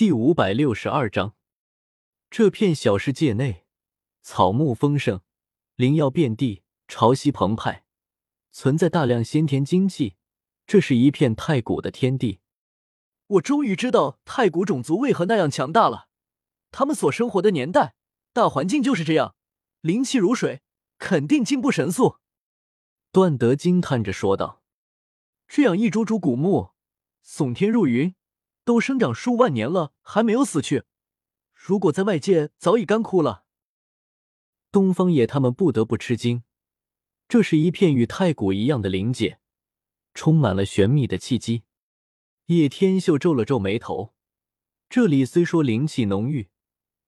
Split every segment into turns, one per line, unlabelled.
第五百六十二章，这片小世界内，草木丰盛，灵药遍地，潮汐澎湃，存在大量先天精气。这是一片太古的天地。
我终于知道太古种族为何那样强大了。他们所生活的年代，大环境就是这样，灵气如水，肯定进步神速。
段德惊叹着说道：“
这样一株株古木，耸天入云。”都生长数万年了，还没有死去。如果在外界，早已干枯了。
东方野他们不得不吃惊。这是一片与太古一样的灵界，充满了玄秘的契机。叶天秀皱了皱眉头。这里虽说灵气浓郁，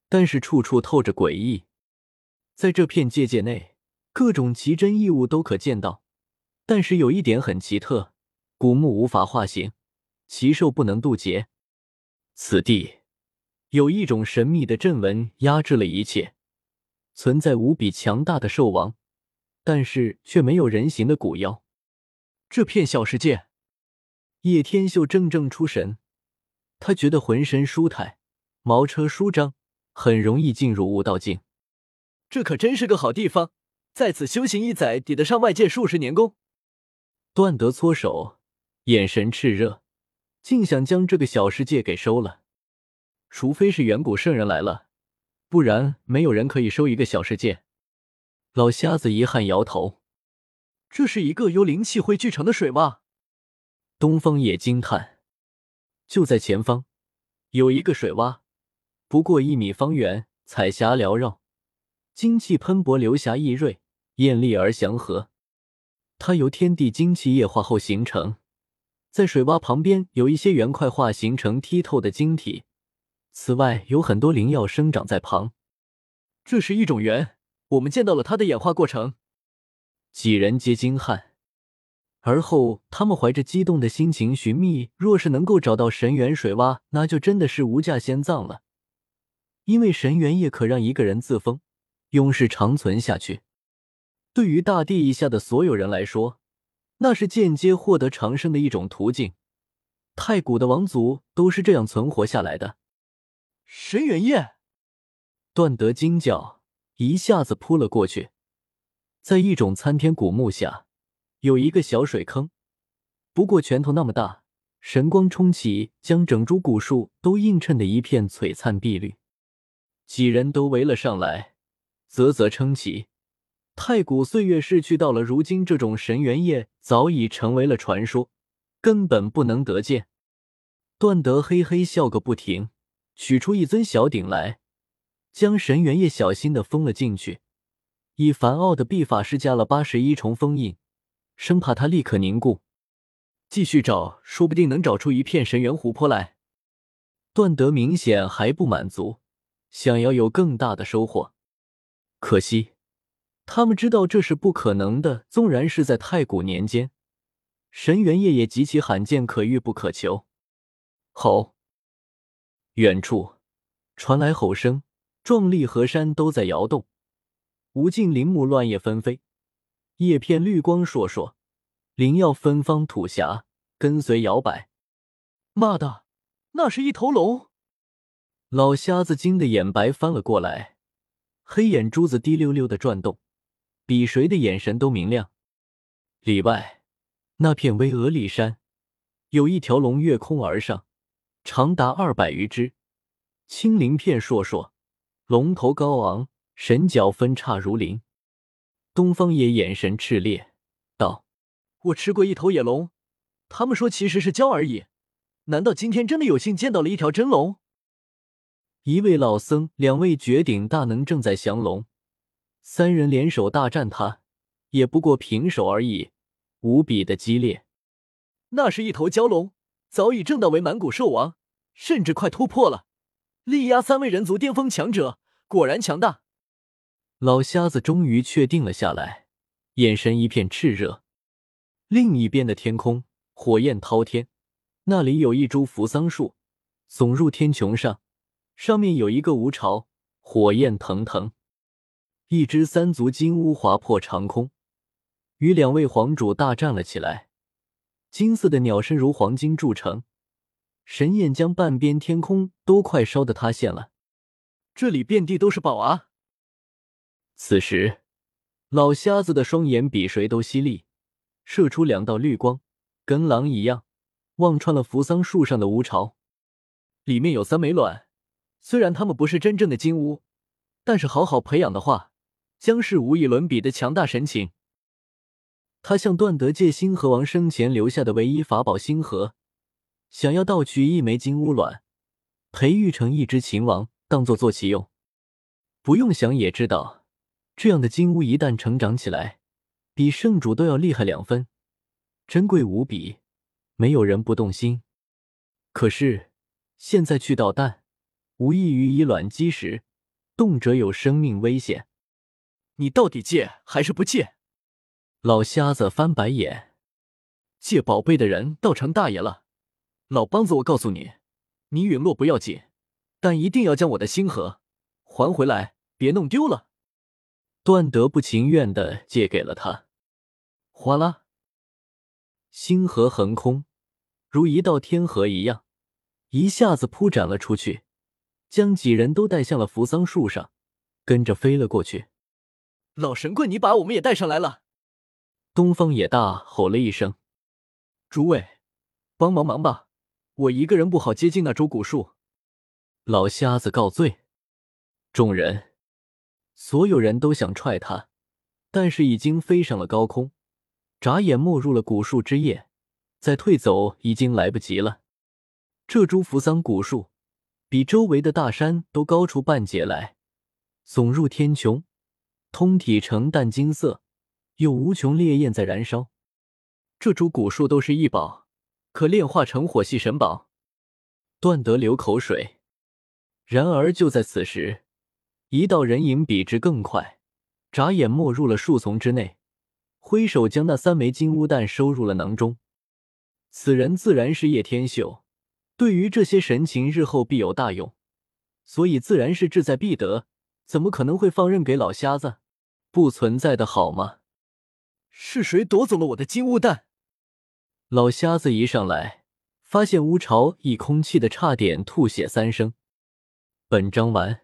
但是处处透着诡异。在这片界界内，各种奇珍异物都可见到，但是有一点很奇特：古木无法化形。奇兽不能渡劫，此地有一种神秘的阵纹压制了一切，存在无比强大的兽王，但是却没有人形的古妖。
这片小世界，
叶天秀怔怔出神，他觉得浑身舒坦，毛车舒张，很容易进入悟道境。
这可真是个好地方，在此修行一载，抵得上外界数十年功。
段德搓手，眼神炽热。竟想将这个小世界给收了，除非是远古圣人来了，不然没有人可以收一个小世界。老瞎子遗憾摇头。
这是一个由灵气汇聚成的水洼。
东方也惊叹。就在前方，有一个水洼，不过一米方圆，彩霞缭绕，精气喷薄，流霞溢锐，艳丽而祥和。它由天地精气液化后形成。在水洼旁边有一些圆块化形成剔透的晶体，此外有很多灵药生长在旁。
这是一种源，我们见到了它的演化过程。
几人皆惊骇，而后他们怀着激动的心情寻觅，若是能够找到神元水洼，那就真的是无价仙藏了。因为神元液可让一个人自封，永世长存下去。对于大地以下的所有人来说。那是间接获得长生的一种途径，太古的王族都是这样存活下来的。
神元液，
段德惊叫，一下子扑了过去。在一种参天古木下，有一个小水坑，不过拳头那么大，神光冲起，将整株古树都映衬的一片璀璨碧绿。几人都围了上来，啧啧称奇。太古岁月逝去，到了如今，这种神元液早已成为了传说，根本不能得见。段德嘿嘿笑个不停，取出一尊小鼎来，将神元液小心的封了进去，以梵奥的秘法施加了八十一重封印，生怕它立刻凝固。
继续找，说不定能找出一片神元湖泊来。
段德明显还不满足，想要有更大的收获，可惜。他们知道这是不可能的。纵然是在太古年间，神元液也极其罕见，可遇不可求。吼！远处传来吼声，壮丽河山都在摇动，无尽林木乱叶纷飞，叶片绿光烁烁，灵药芬芳吐霞，跟随摇摆。
妈的，那是一头龙！
老瞎子惊得眼白翻了过来，黑眼珠子滴溜溜的转动。比谁的眼神都明亮。里外，那片巍峨骊山，有一条龙跃空而上，长达二百余只，青鳞片烁烁，龙头高昂，神角分叉如鳞。东方野眼神炽烈，道：“
我吃过一头野龙，他们说其实是蛟而已。难道今天真的有幸见到了一条真龙？”
一位老僧，两位绝顶大能正在降龙。三人联手大战他，也不过平手而已，无比的激烈。
那是一头蛟龙，早已正道为满古兽王，甚至快突破了，力压三位人族巅峰强者，果然强大。
老瞎子终于确定了下来，眼神一片炽热。另一边的天空，火焰滔天，那里有一株扶桑树，耸入天穹上，上面有一个吴巢，火焰腾腾。一只三足金乌划破长空，与两位皇主大战了起来。金色的鸟身如黄金铸成，神焰将半边天空都快烧得塌陷了。
这里遍地都是宝啊！
此时，老瞎子的双眼比谁都犀利，射出两道绿光，跟狼一样，望穿了扶桑树上的乌巢。
里面有三枚卵，虽然它们不是真正的金乌，但是好好培养的话，将是无与伦比的强大神禽。
他向段德借星河王生前留下的唯一法宝星河，想要盗取一枚金乌卵，培育成一只秦王，当做坐骑用。不用想也知道，这样的金乌一旦成长起来，比圣主都要厉害两分，珍贵无比，没有人不动心。可是现在去捣蛋，无异于以卵击石，动辄有生命危险。
你到底借还是不借？
老瞎子翻白眼，
借宝贝的人倒成大爷了。老梆子，我告诉你，你陨落不要紧，但一定要将我的星河还回来，别弄丢了。
段德不情愿的借给了他。
哗啦，
星河横空，如一道天河一样，一下子铺展了出去，将几人都带向了扶桑树上，跟着飞了过去。
老神棍，你把我们也带上来了！
东方野大吼了一声：“
诸位，帮忙忙吧，我一个人不好接近那株古树。”
老瞎子告罪。众人，所有人都想踹他，但是已经飞上了高空，眨眼没入了古树枝叶，再退走已经来不及了。这株扶桑古树比周围的大山都高出半截来，耸入天穹，通体呈淡金色。有无穷烈焰在燃烧，
这株古树都是异宝，可炼化成火系神宝。
段德流口水。然而就在此时，一道人影比之更快，眨眼没入了树丛之内，挥手将那三枚金乌蛋收入了囊中。此人自然是叶天秀，对于这些神情日后必有大用，所以自然是志在必得，怎么可能会放任给老瞎子？不存在的好吗？
是谁夺走了我的金乌蛋？
老瞎子一上来，发现乌巢一空气的差点吐血三升。本章完。